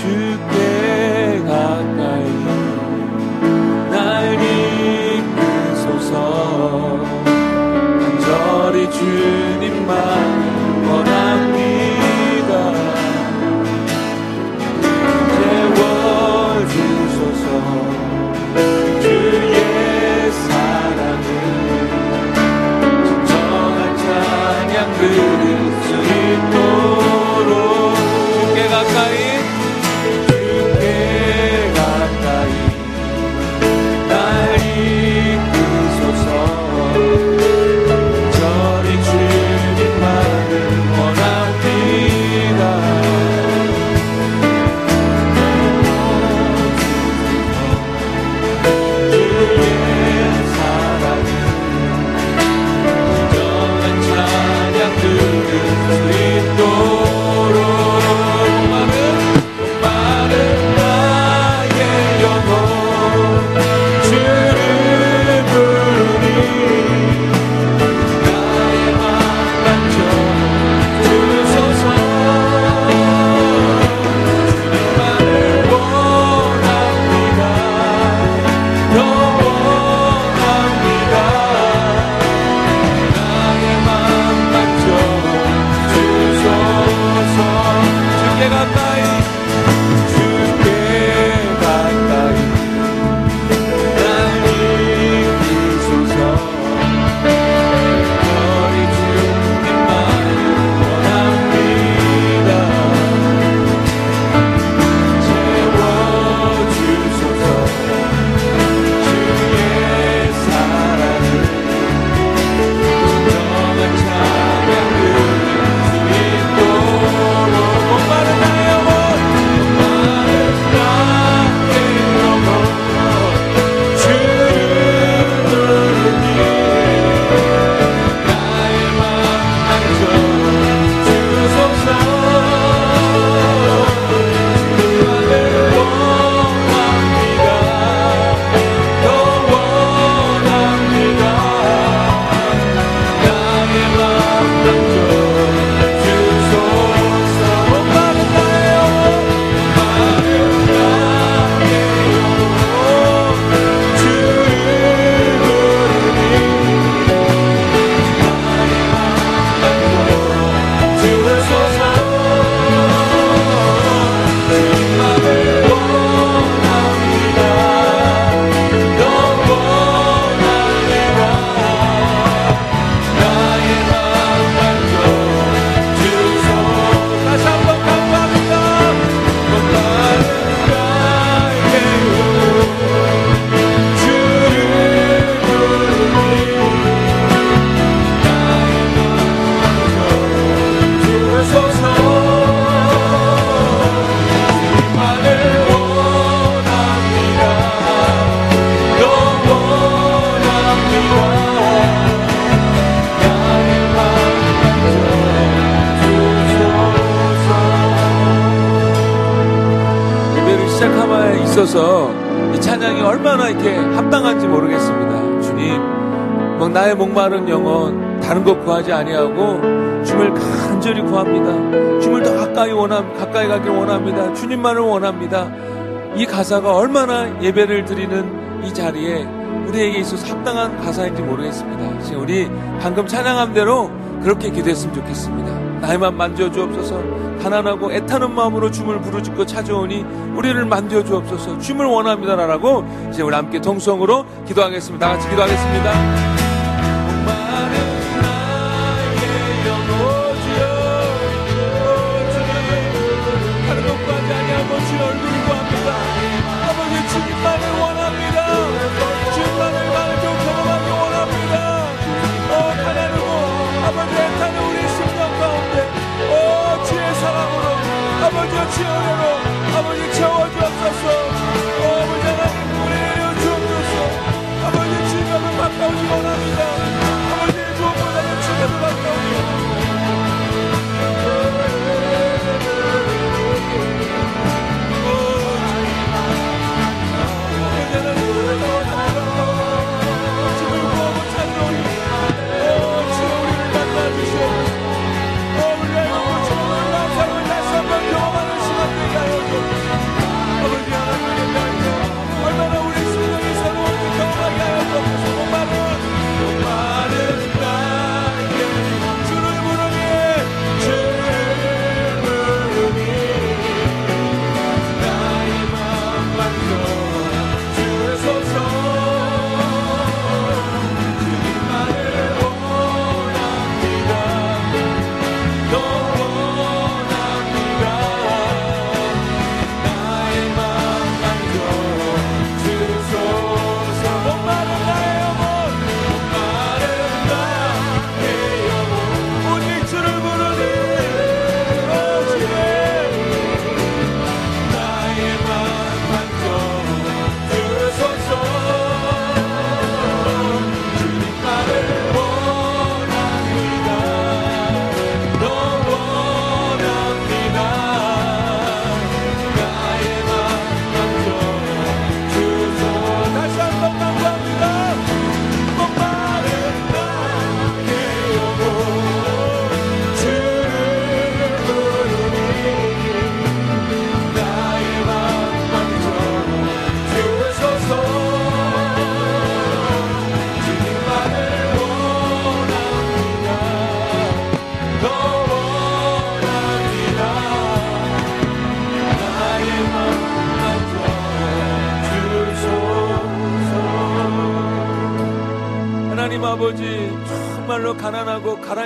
주께 가까이 날 이끄소서. 간절히 주님만 목마른 영혼 다른 것 구하지 아니하고 주님을 간절히 구합니다. 주님을 더 가까이 원함 가까이 가길 원합니다. 주님만을 원합니다. 이 가사가 얼마나 예배를 드리는 이 자리에 우리에게 있어서 합당한 가사인지 모르겠습니다. 지금 우리 방금 찬양한 대로 그렇게 기도했으면 좋겠습니다. 나이만 만져주옵소서 가난하고 애타는 마음으로 주물 부르짖고 찾아오니 우리를 만져주옵소서 주물 원합니다라고 이제 우리 함께 동성으로 기도하겠습니다. 같이 기도하겠습니다.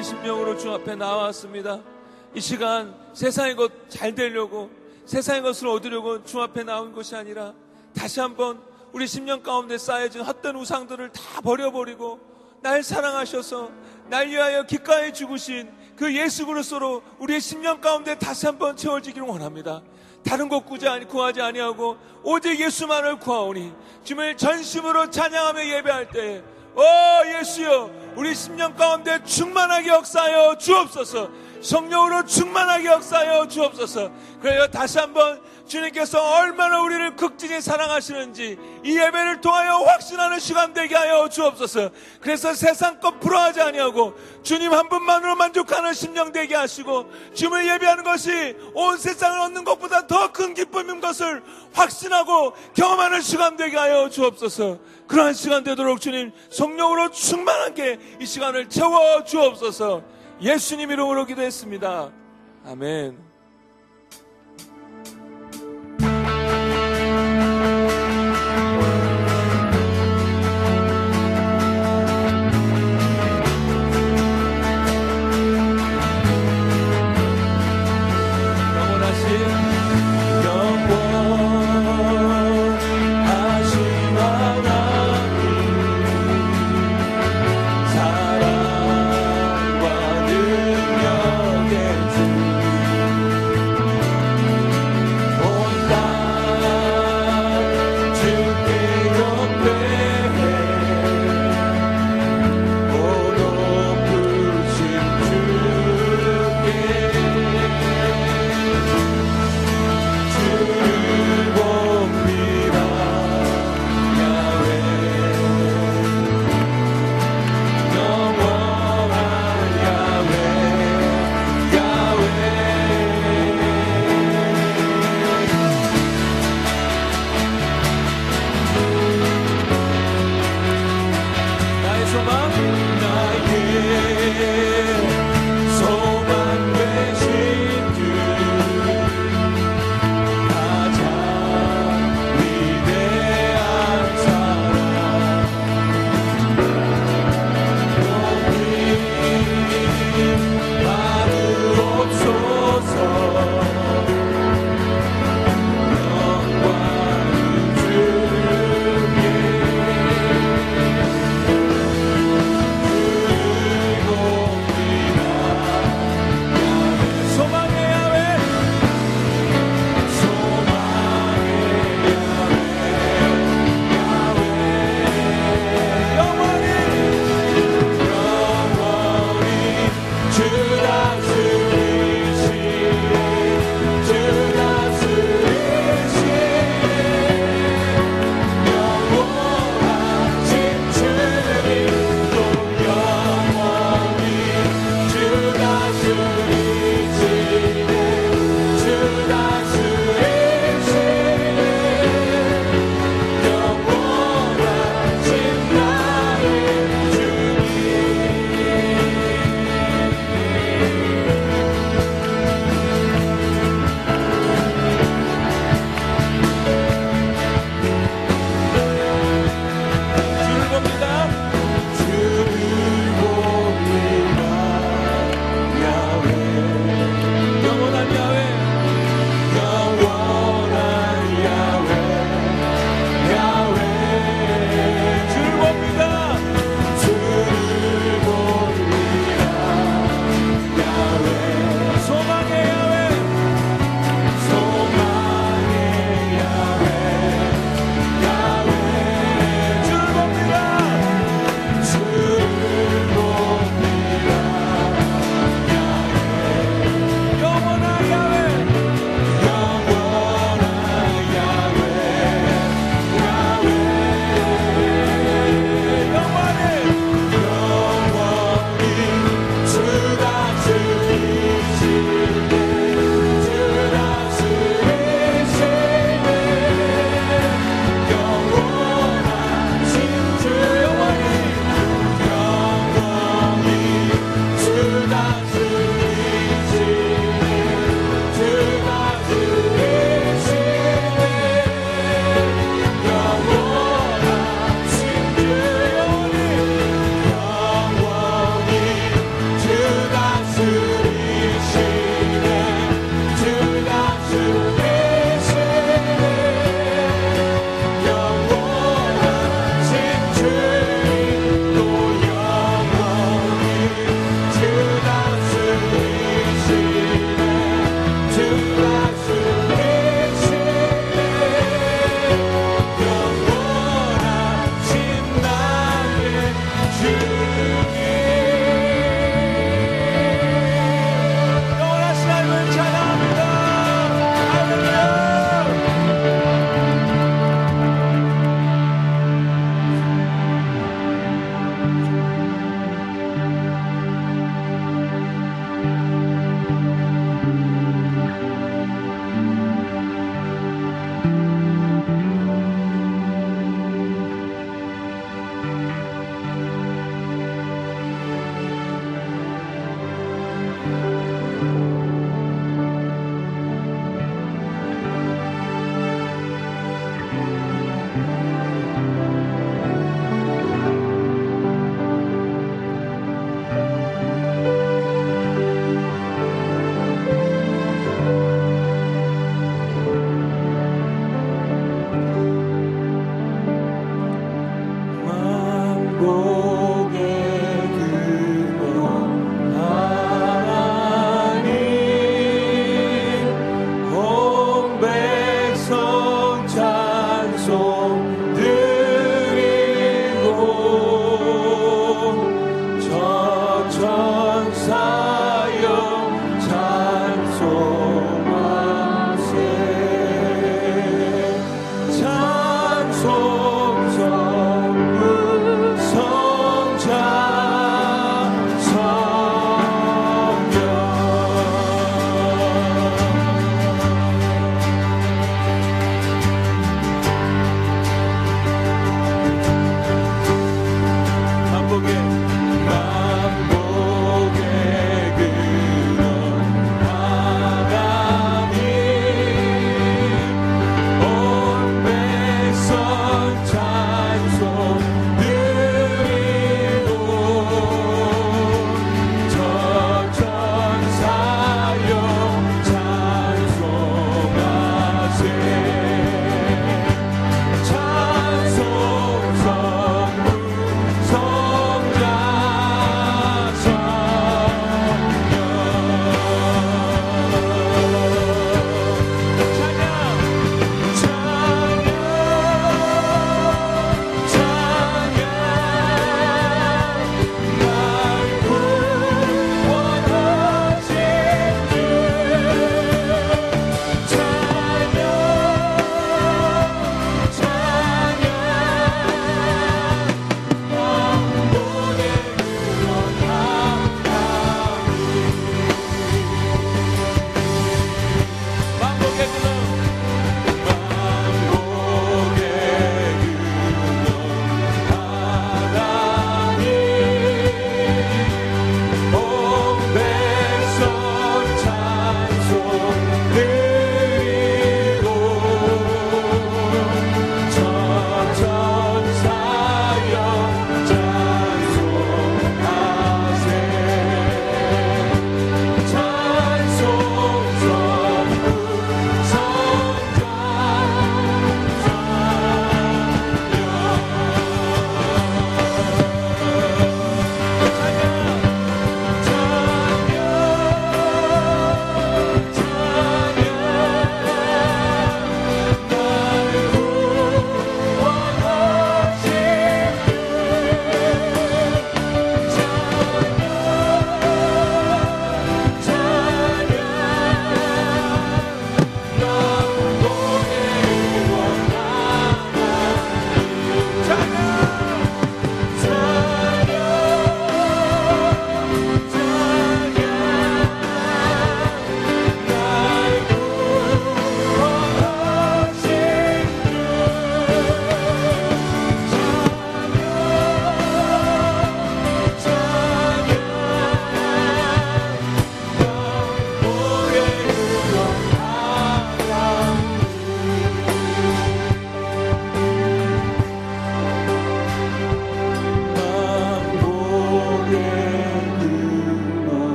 가란 심령으로 주 앞에 나왔습니다. 이 시간 세상의 것 잘 되려고 세상의 것을 얻으려고 주 앞에 나온 것이 아니라 다시 한번 우리 심령 가운데 쌓여진 헛된 우상들을 다 버려버리고 날 사랑하셔서 날 위하여 기가에 죽으신 그 예수 그리스도로 우리의 심령 가운데 다시 한번 채워지기를 원합니다. 다른 것 구하지 아니하고 오직 예수만을 구하오니 주님을 전심으로 찬양하며 예배할 때 오 예수여 우리 심령 가운데 충만하게 역사하여 주옵소서. 성령으로 충만하게 역사하여 주옵소서. 그래요. 다시 한번 주님께서 얼마나 우리를 극진히 사랑하시는지 이 예배를 통하여 확신하는 시간 되게 하여 주옵소서. 그래서 세상 것 부러워하지 아니하고 주님 한 분만으로 만족하는 심령 되게 하시고 주님을 예배하는 것이 온 세상을 얻는 것보다 더 큰 기쁨인 것을 확신하고 경험하는 시간 되게 하여 주옵소서. 그러한 시간 되도록 주님 성령으로 충만하게 이 시간을 채워 주옵소서. 예수님 이름으로 기도했습니다. 아멘.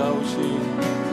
아름다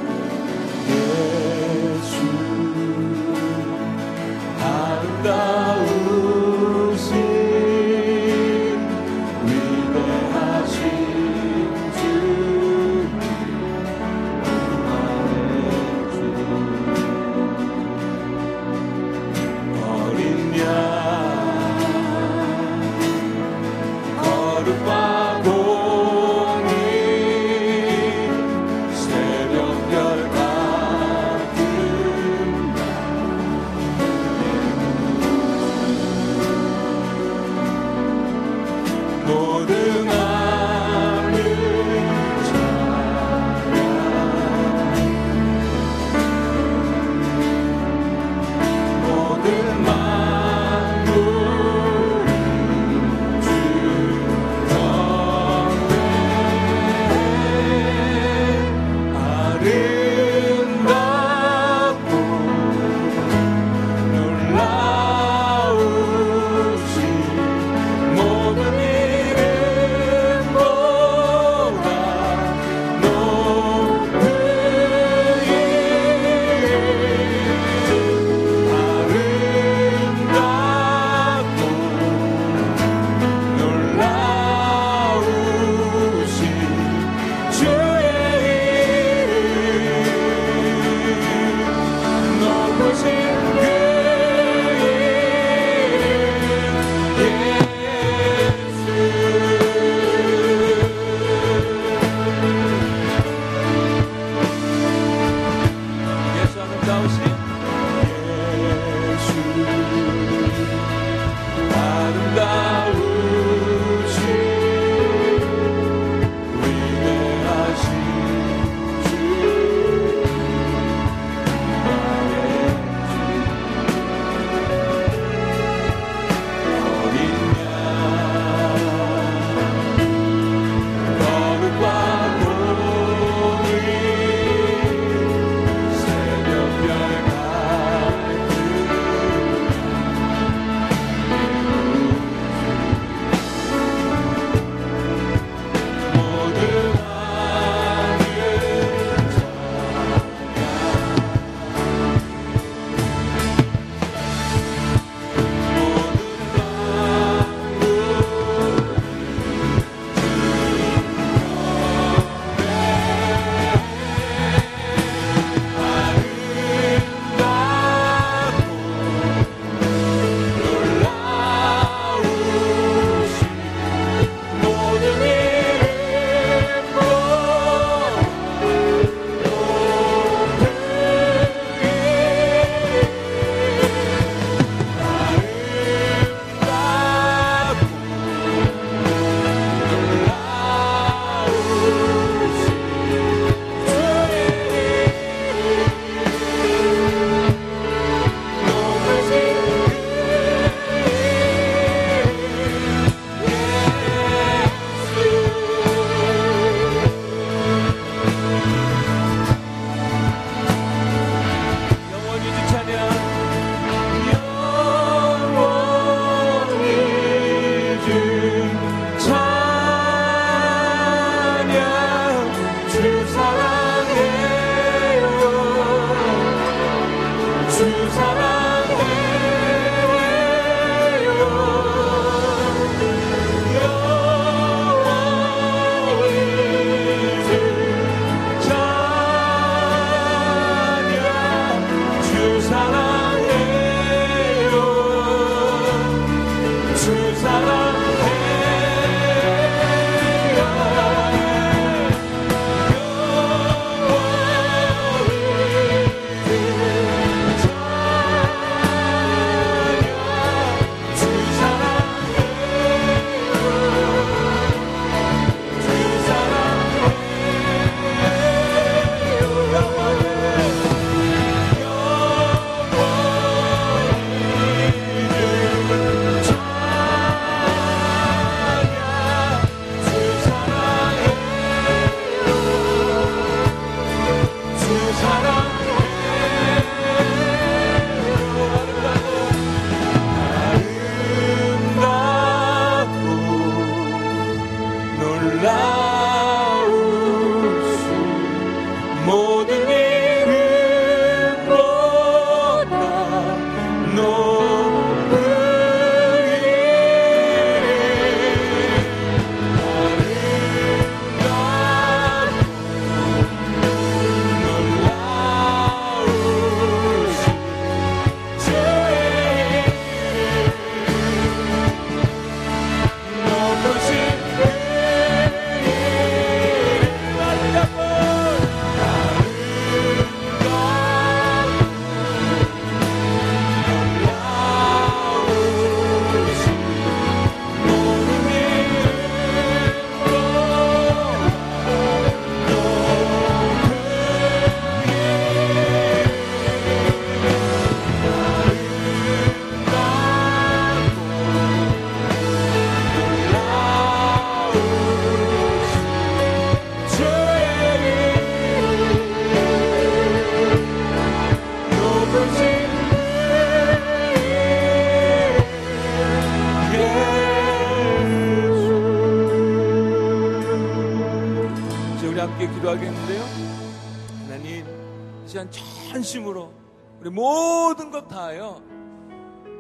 시간 전심으로 우리 모든 것 다하여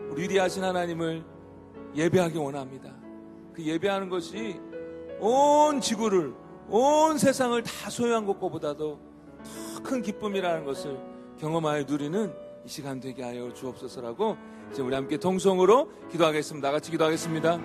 우리 위대하신 하나님을 예배하기 원합니다. 그 예배하는 것이 온 지구를, 온 세상을 다 소유한 것보다도 더 큰 기쁨이라는 것을 경험하여 누리는 이 시간 되게 하여 주옵소서라고 이제 우리 함께 동성으로 기도하겠습니다. 다 같이 기도하겠습니다.